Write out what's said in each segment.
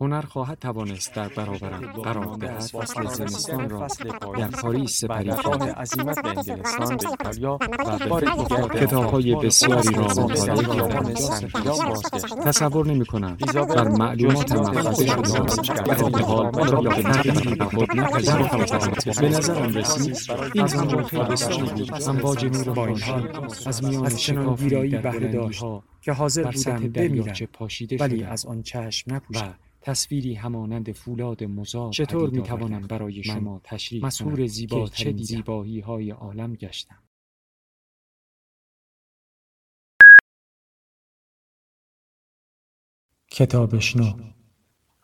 هنر خواهد توانست در برابرم قرار دهد. فصل زمستان را در پاریس سپری کنم عزیمت به انگلستان به ایتالیا و به بار کتاب‌های آپارتمان بسیاری را مطالعه کردم. تصور نمی کنم بر معلومات خود شده در حال آن را آن به تغییری به خود نپذیرفتم به به نظرم رسید این همون خیلی بسیاری بود. امواج نور با این خورشید حال از میان شکافی ویرایی بهره داشت که حاضر بودم بمیرم ولی از آن چشم نپوشم تصویری همانند فولاد مزار چطور می‌توانم آوردم برای شما تشریح زیباترین که چه. زیبایی های عالم گشتم. کتابشنو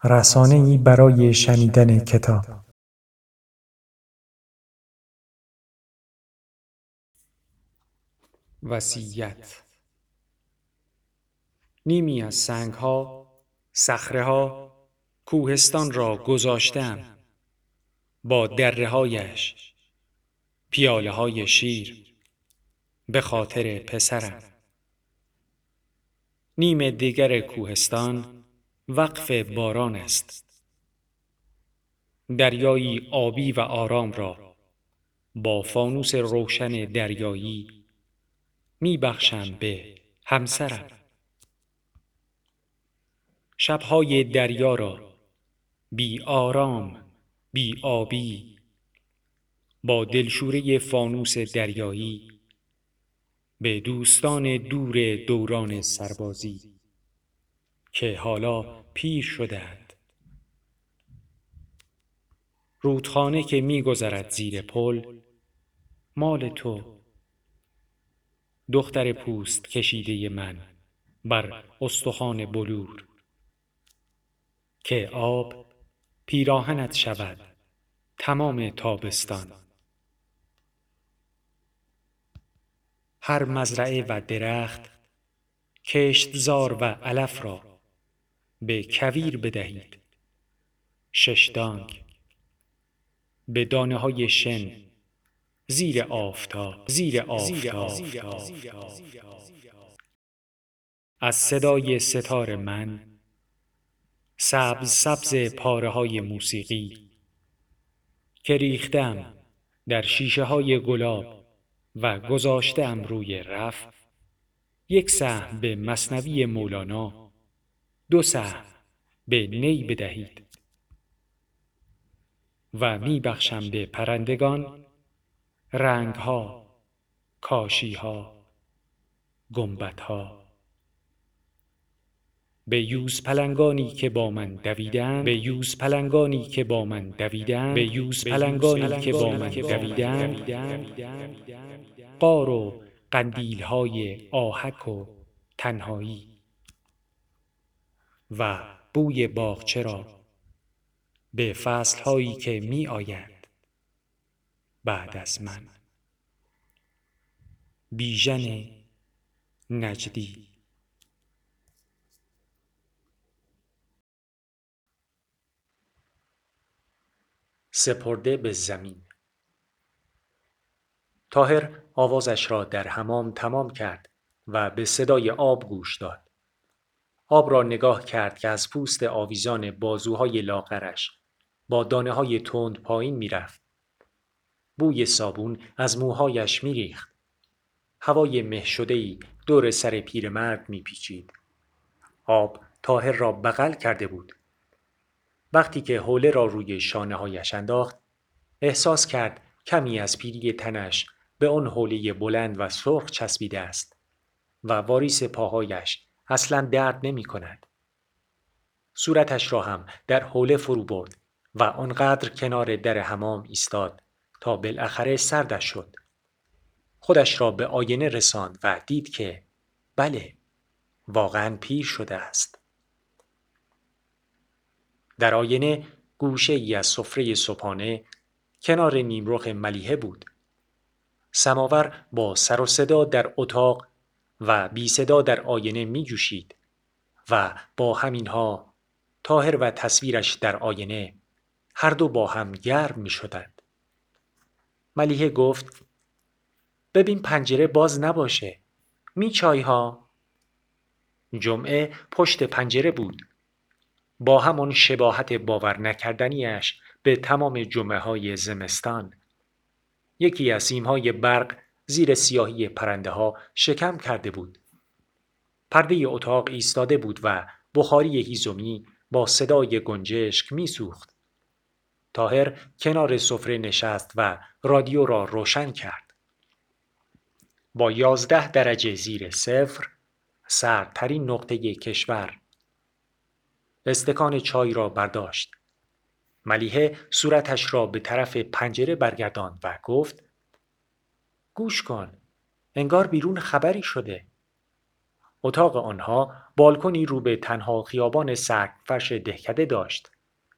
رسانه ای برای شنیدن کتاب. وصیت. نیمی از سنگ ها صخره ها کوهستان را گذاشتم با دره هایش پیاله های شیر به خاطر پسرم. نیم دیگر کوهستان وقف باران است. دریایی آبی و آرام را با فانوس روشن دریایی می بخشم به همسرم. شبهای دریا را بی آرام بی آبی با دلشوره فانوس دریایی به دوستان دور دوران سربازی که حالا پیر شدند رودخانه که میگذرد زیر پل مال تو. دختر پوست کشیده من بر استخوان بلور که آب پیراهنت شود. تمام تابستان. هر مزرعه و درخت کشتزار و علف را به کویر بدهید. ششدانگ به دانه های شن. زیر آفتاب. زیر آفتاب. از صدای ستار من سبز سبز پاره های موسیقی که ریختم در شیشه های گلاب و گذاشتم روی رف. یک سهم به مصنوی مولانا دو سهم به نی بدهید. و می بخشم به پرندگان رنگها کاشیها گنبدها. به یوز پلنگانی که با من دویدن به یوز پلنگانی که با من دویدن به یوز پلنگانی که با من دویدن. قار و قندیل های آهک و تنهایی. و بوی باغچه را به فصل هایی که می آیند بعد از من. بیژن نجدی. سپرده به زمین تاهر آوازش را در حمام تمام کرد و به صدای آب گوش داد. آب را نگاه کرد که از پوست آویزان بازوهای لاغرش با دانه های تند پایین می‌رفت. بوی صابون از موهایش میریخت. هوای مه شده‌ای دور سر پیرمرد میپیچید. آب تاهر را بغل کرده بود. وقتی که حوله را روی شانه هایش انداخت احساس کرد کمی از پیری تنش به آن حوله بلند و سرخ چسبیده است و واریس پاهایش اصلا درد نمی کند. صورتش را هم در حوله فرو برد و آنقدر کنار در حمام ایستاد تا بالاخره سردش شد. خودش را به آینه رساند و دید که بله واقعا پیر شده است. در آینه گوشه ای از سفره صبحانه کنار نیمرخ ملیحه بود. سماور با سر و صدا در اتاق و بی صدا در آینه می جوشید و با همینها تاهر و تصویرش در آینه هر دو با هم گرم می شدند. ملیه گفت ببین پنجره باز نباشه. می چای ها؟ جمعه پشت پنجره بود. با همان شباهت باور نکردنیش به تمام جمعه های زمستان. یکی از سیمهای برق زیر سیاهی پرنده ها شکم کرده بود. پرده اتاق ایستاده بود و بخاری هیزومی با صدای گنجشک میسوخت. تاهر کنار سفره نشست و رادیو را روشن کرد. با یازده درجه زیر صفر سردترین نقطه کشور استکان چای را برداشت. ملیحه صورتش را به طرف پنجره برگرداند و گفت گوش کن انگار بیرون خبری شده اتاق آنها بالکنی رو به تنها خیابان فرش دهکده داشت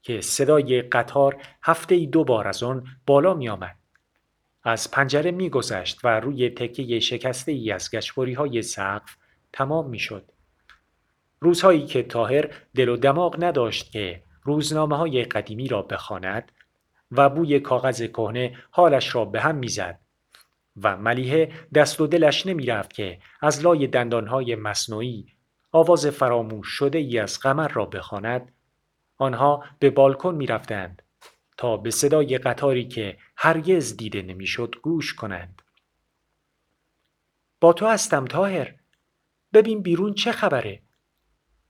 که صدای قطار هفته ای دو بار از آن بالا می آمد. از پنجره می گذشت و روی تکه شکسته ای از گشبوری های سقف تمام می شد. روزهایی که تاهر دل و دماغ نداشت که روزنامه های قدیمی را بخواند و بوی کاغذ کهنه حالش را به هم می‌زد و ملیحه دست و دلش نمی رفت که از لای دندانهای مصنوعی آواز فراموش شده ای از قمر را بخواند. آنها به بالکن می رفتند تا به صدای قطاری که هرگز دیده نمی‌شد گوش کنند. با تو هستم تاهر ببین بیرون چه خبره؟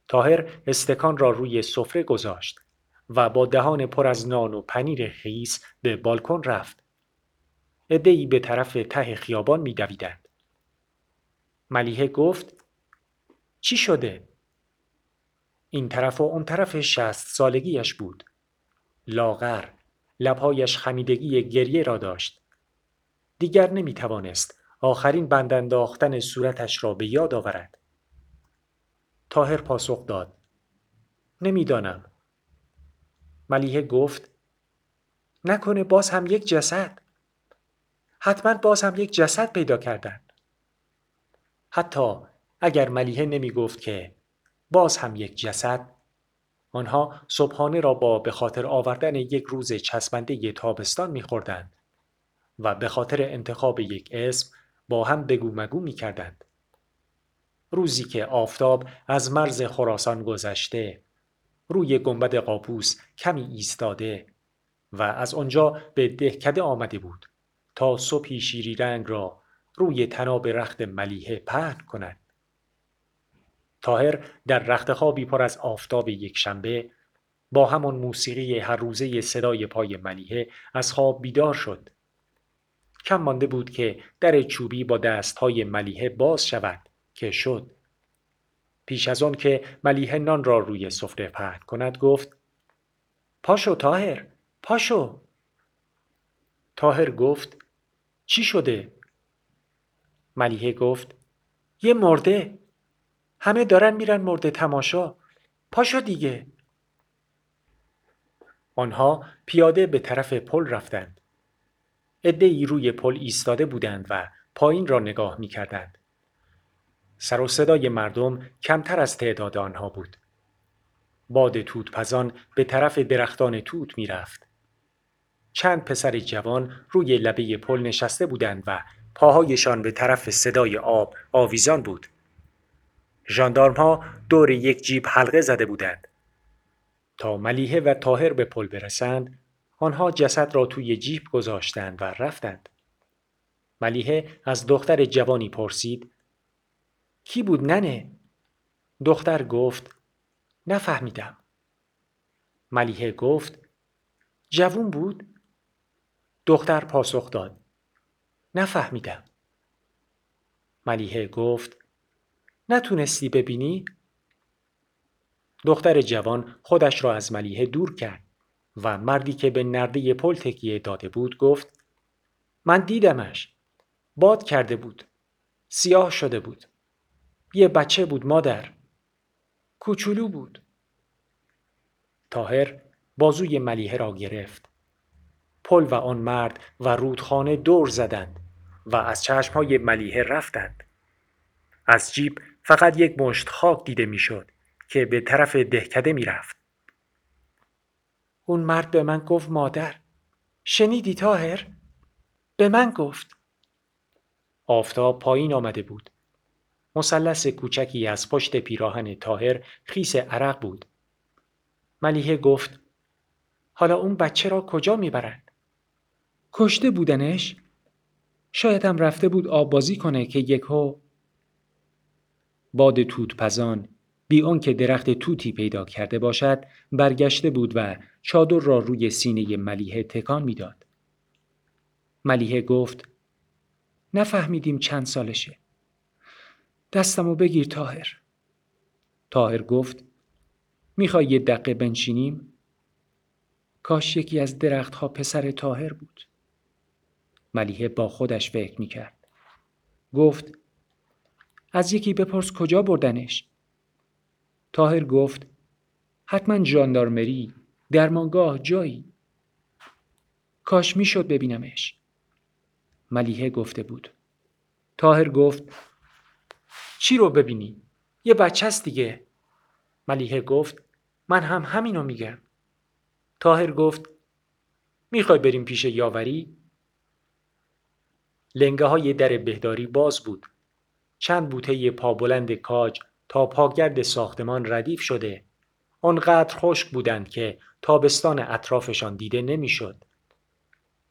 تاهر استکان را روی سفره گذاشت و با دهان پر از نان و پنیر خیس به بالکن رفت. ای به طرف ته خیابان میدویدند ملیحه گفت چی شده؟ این طرف و اون طرف شست سالگیش بود. لاغر لبهایش خمیدگی گریه را داشت. دیگر نمی توانست آخرین بند انداختن صورتش را به یاد آورد. تاهر پاسخ داد. نمی‌دانم. ملیحه گفت نکنه باز هم یک جسد. حتما باز هم یک جسد پیدا کردن. حتی اگر ملیحه نمی گفت که باز هم یک جسد آنها صبحانه را با به خاطر آوردن یک روز چسبنده تابستان میخوردند و به خاطر انتخاب یک اسم با هم بگو مگو می کردند. روزی که آفتاب از مرز خراسان گذشته روی گنبد قاپوس کمی ایستاده و از آنجا به دهکده آمده بود تا صبحی شیری رنگ را روی تناب رخت ملیحه پهن کند. تاهر در رخت خوابی پر از آفتاب یک شنبه با همان موسیقی هر روزه صدای پای ملیحه از خواب بیدار شد. کم مانده بود که در چوبی با دستهای ملیحه باز شود که شد. پیش از آن که ملیحه نان را روی سفره پهن کند گفت پاشو تاهر پاشو تاهر گفت چی شده؟ ملیحه گفت یه مرده همه دارن میرن مرده تماشا پاشو دیگه آنها پیاده به طرف پل رفتند ای روی پل ایستاده بودند و پایین را نگاه می کردند. سر و صدای مردم کمتر از تعداد آنها بود. باد توت پزان به طرف درختان توت می رفت. چند پسر جوان روی لبه پل نشسته بودند و پاهایشان به طرف صدای آب آویزان بود. ژاندارم ها دور یک جیب حلقه زده بودند. تا ملیحه و تاهر به پل برسند، آنها جسد را توی جیب گذاشتند و رفتند. ملیحه از دختر جوانی پرسید کی بود ننه؟ دختر گفت نفهمیدم. ملیحه گفت جوون بود؟ دختر پاسخ داد نفهمیدم. ملیحه گفت نتونستی ببینی؟ دختر جوان خودش را از ملیحه دور کرد و مردی که به نرده پل تکیه داده بود گفت من دیدمش باد کرده بود سیاه شده بود یه بچه بود مادر کوچولو بود تاهر بازوی ملیحه را گرفت پل و آن مرد و رودخانه دور زدند و از چشمهای ملیه رفتند. از جیب فقط یک مشت خاک دیده می‌شد که به طرف دهکده می‌رفت. اون مرد به من گفت مادر شنیدی تاهر؟ به من گفت آفتاب پایین آمده بود. مثلث کوچکی از پشت پیراهن تاهر خیس عرق بود. ملیحه گفت حالا اون بچه را کجا می‌برند؟ کشته بودنش؟ شاید هم رفته بود آب بازی کنه که یک هو باد توت پزان بی که درخت توتی پیدا کرده باشد برگشته بود و چادر را روی سینه ملیحه تکان می‌داد. ملیحه گفت نفهمیدیم چند سالشه. دستمو بگیر تاهر. تاهر گفت می‌خوای یه دقیقه بنشینیم؟ کاش یکی از درختها پسر تاهر بود. ملیحه با خودش فکر می‌کرد. گفت از یکی بپرس کجا بردنش؟ تاهر گفت حتما ژاندارمری درمانگاه جایی کاش می‌شد ببینمش ملیحه گفته بود تاهر گفت چی رو ببینی؟ یه بچه است دیگه ملیحه گفت من هم همینو میگم تاهر گفت می‌خوای بریم پیش یاوری؟ لنگه های در بهداری باز بود. چند بوته پابلند کاج تا پاگرد ساختمان ردیف شده. آنقدر خشک بودند که تابستان اطرافشان دیده نمی‌شد.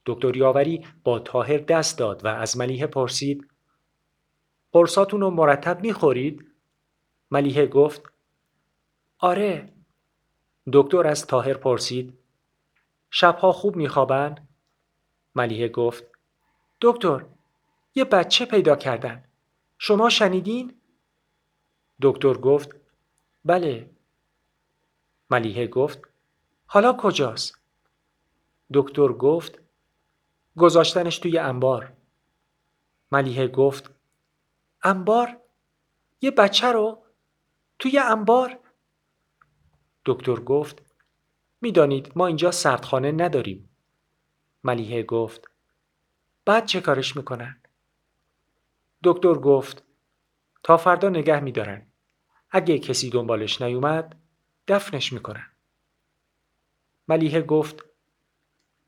دکتر یاوری با تاهر دست داد و از ملیحه پرسید قرصاتون رو مرتب می‌خورید؟ ملیحه گفت آره دکتر از تاهر پرسید شبها خوب میخوابن؟ ملیحه گفت دکتر یه بچه پیدا کردن شما شنیدین؟ دکتر گفت بله ملیحه گفت حالا کجاست؟ دکتر گفت گذاشتنش توی انبار ملیحه گفت انبار؟ یه بچه رو؟ توی انبار؟ دکتر گفت می‌دانید ما اینجا سردخانه نداریم ملیحه گفت بعد چه کارش می‌کنن؟ دکتر گفت تا فردا نگه میدارن اگه کسی دنبالش نیومد دفنش می‌کنن ملیحه گفت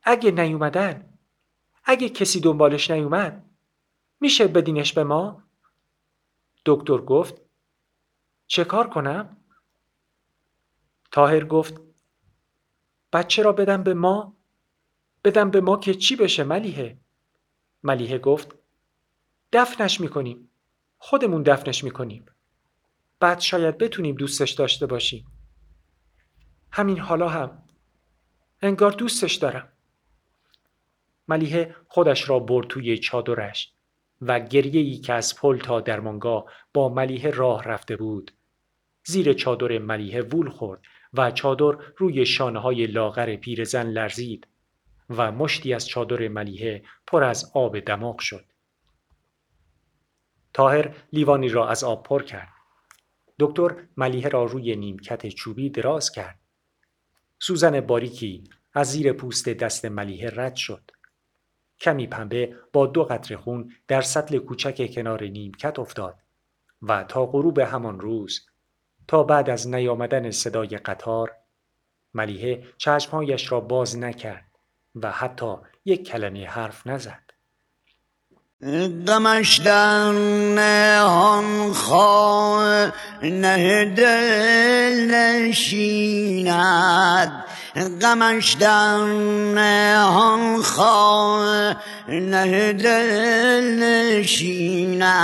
اگه نیومدن اگه کسی دنبالش نیومد میشه بدینش به ما؟ دکتر گفت چه کار کنم؟ تاهر گفت بچه را بدم به ما؟ بدم به ما که چی بشه ملیحه؟ ملیحه گفت دفنش می‌کنیم خودمون دفنش می‌کنیم بعد شاید بتونیم دوستش داشته باشیم همین حالا هم انگار دوستش دارم ملیحه خودش را برد توی چادرش و گریه ای که از پل تا درمانگاه با ملیحه راه رفته بود زیر چادر ملیحه وول خورد و چادر روی شانه های لاغر پیرزن لرزید و مشتی از چادر ملیحه پر از آب دماغ شد تاهر لیوانی را از آب پر کرد. دکتر ملیحه را روی نیمکت چوبی دراز کرد. سوزن باریکی از زیر پوست دست ملیحه رد شد. کمی پنبه با دو قطره خون در سطل کوچک کنار نیمکت افتاد و تا غروب همان روز تا بعد از نیامدن صدای قطار ملیحه چشمهایش را باز نکرد و حتی یک کلمه حرف نزد. غمش در نهان خواه نه دل نشیند غمش در نهان خواه. نه دل نشیند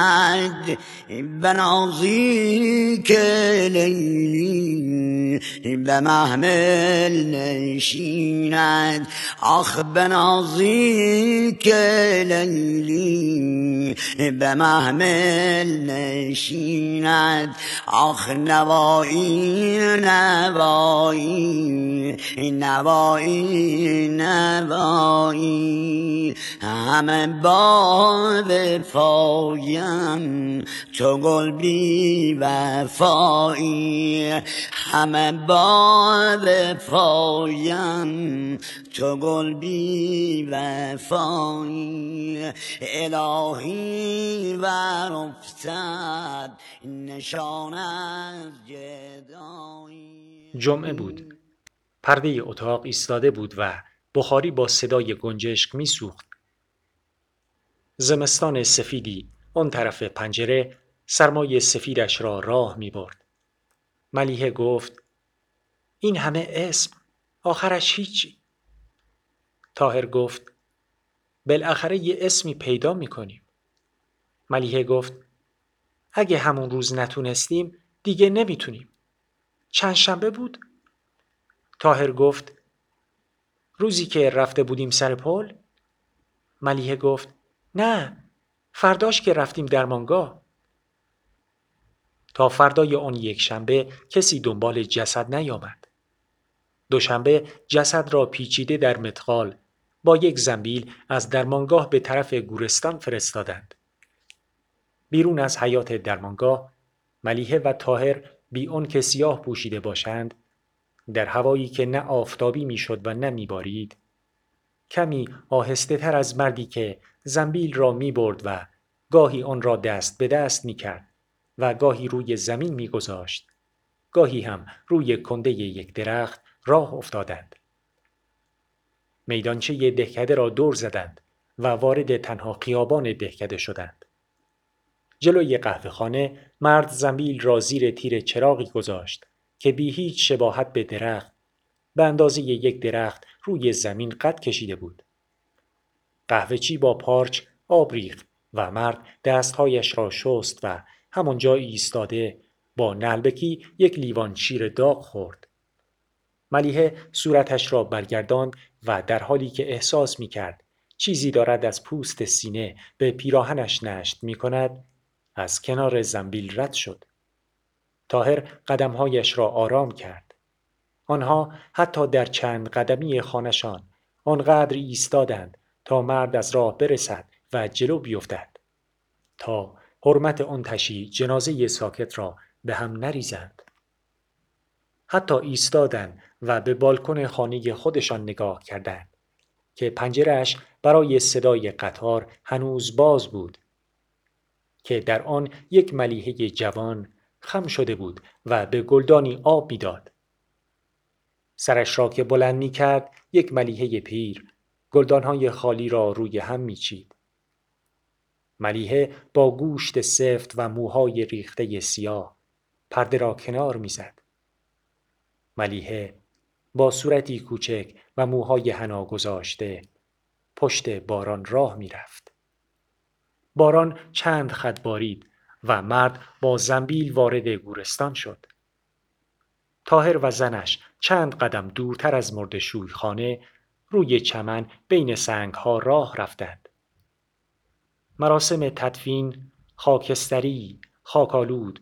بنازی که لیلی به محمل نشیند. آخ بنازی که لیلی به محمل نشیند. آخ نوایی نوایی نوایی نوایی. همه با وفای پایم چو گل بی وفایی همه با پایم چو گل بی وفایی الهی ور افتد نشان از جدایی جمعه بود. پرده اتاق ایستاده بود و بخاری با صدای گنجشک میسوخت. زمستان سفیدی آن طرف پنجره سرمای سفیدش را راه می برد. ملیحه گفت این همه اسم آخرش هیچی. تاهر گفت بالاخره یه اسمی پیدا می کنیم. ملیحه گفت اگه همون روز نتونستیم دیگه نمی‌تونیم. چند شنبه بود؟ تاهر گفت روزی که رفته بودیم سر پل؟ ملیحه گفت نه فرداش که رفتیم درمانگاه تا فردای آن یک شنبه کسی دنبال جسد نیامد. دوشنبه جسد را پیچیده در متقال با یک زنبیل از درمانگاه به طرف گورستان فرستادند. بیرون از حیات درمانگاه ملیحه و تاهر بی اون که سیاه پوشیده باشند در هوایی که نه آفتابی می‌شد و نه میبارید کمی آهسته تر از مردی که زنبیل را می برد و گاهی آن را دست به دست می کرد و گاهی روی زمین می گذاشت. گاهی هم روی کنده یک درخت راه افتادند. میدانچه دهکده را دور زدند و وارد تنها خیابان دهکده شدند. جلوی قهوه خانه مرد زنبیل را زیر تیر چراغی گذاشت که بی هیچ شباهت به درخت به اندازه یک درخت روی زمین قد کشیده بود. قهوهچی با پارچ آب ریخت و مرد دستهایش را شست و همانجا ایستاده با نلبکی یک لیوان شیر داغ خورد. ملیحه صورتش را برگرداند و در حالی که احساس می کرد چیزی دارد از پوست سینه به پیراهنش نشت می کند از کنار زنبیل رد شد. تاهر قدمهایش را آرام کرد. آنها حتی در چند قدمی خانشان آنقدر ایستادند تا مرد از راه برسد و جلو بیفتد تا حرمت آن تشی جنازه ساکت را به هم نریزند. حتی ایستادند و به بالکن خانه خودشان نگاه کردند که پنجرش برای صدای قطار هنوز باز بود که در آن یک ملیحه جوان خم شده بود و به گلدانی آب می‌داد سرش را که بلند می کرد یک ملیحه پیر گلدانهای خالی را روی هم میچید. ملیحه با گوشت سفت و موهای ریخته سیاه پرده را کنار می‌زد. ملیحه با صورتی کوچک و موهای حنا گذاشته پشت باران راه می‌رفت. باران چند خط بارید و مرد با زنبیل وارد گورستان شد. تاهر و زنش چند قدم دورتر از مرد خانه روی چمن بین سنگ ها راه رفتند. مراسم تدفین خاکستری خاکالود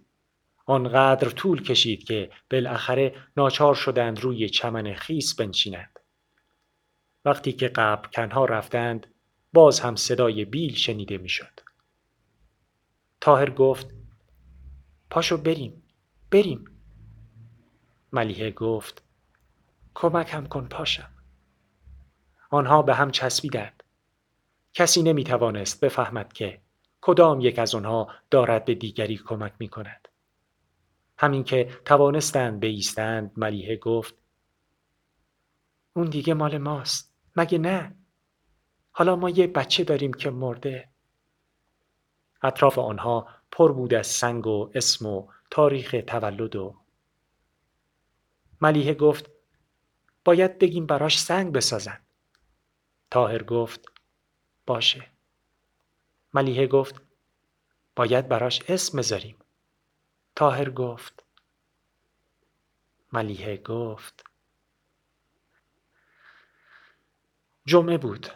آنقدر طول کشید که بالاخره ناچار شدند روی چمن خیس بنشینند. وقتی که قبر کنها رفتند باز هم صدای بیل شنیده می‌شد. تاهر گفت پاشو بریم بریم ملیحه گفت کمکم کن پاشم آنها به هم چسبیدند. کسی نمی توانست بفهمد که کدام یک از آنها دارد به دیگری کمک می کند. همین که توانستند بیستند ملیحه گفت اون دیگه مال ماست مگه نه حالا ما یه بچه داریم که مرده اطراف آنها پر بود از سنگ و اسم و تاریخ تولد و ملیحه گفت باید بگیم براش سنگ بسازن. تاهر گفت باشه. ملیحه گفت باید براش اسم بذاریم. تاهر گفت ملیحه گفت. جمعه بود.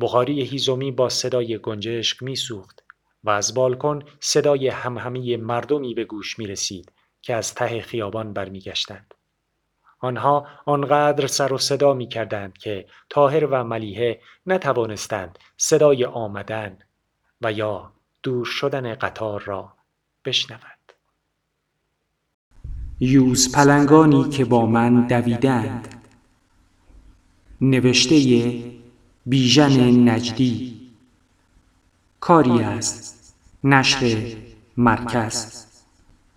بخاری هیزومی با صدای گنجشک میسوخت و از بالکن صدای همهمی مردمی به گوش می رسید که از ته خیابان برمیگشتند. آنها آنقدر سر و صدا می کردند که تاهر و ملیحه نتوانستند صدای آمدن و یا دور شدن قطار را بشنود. یوز پلنگانی که با من دویدند. نوشته بیژن نجدی. کاری است نشر مرکز.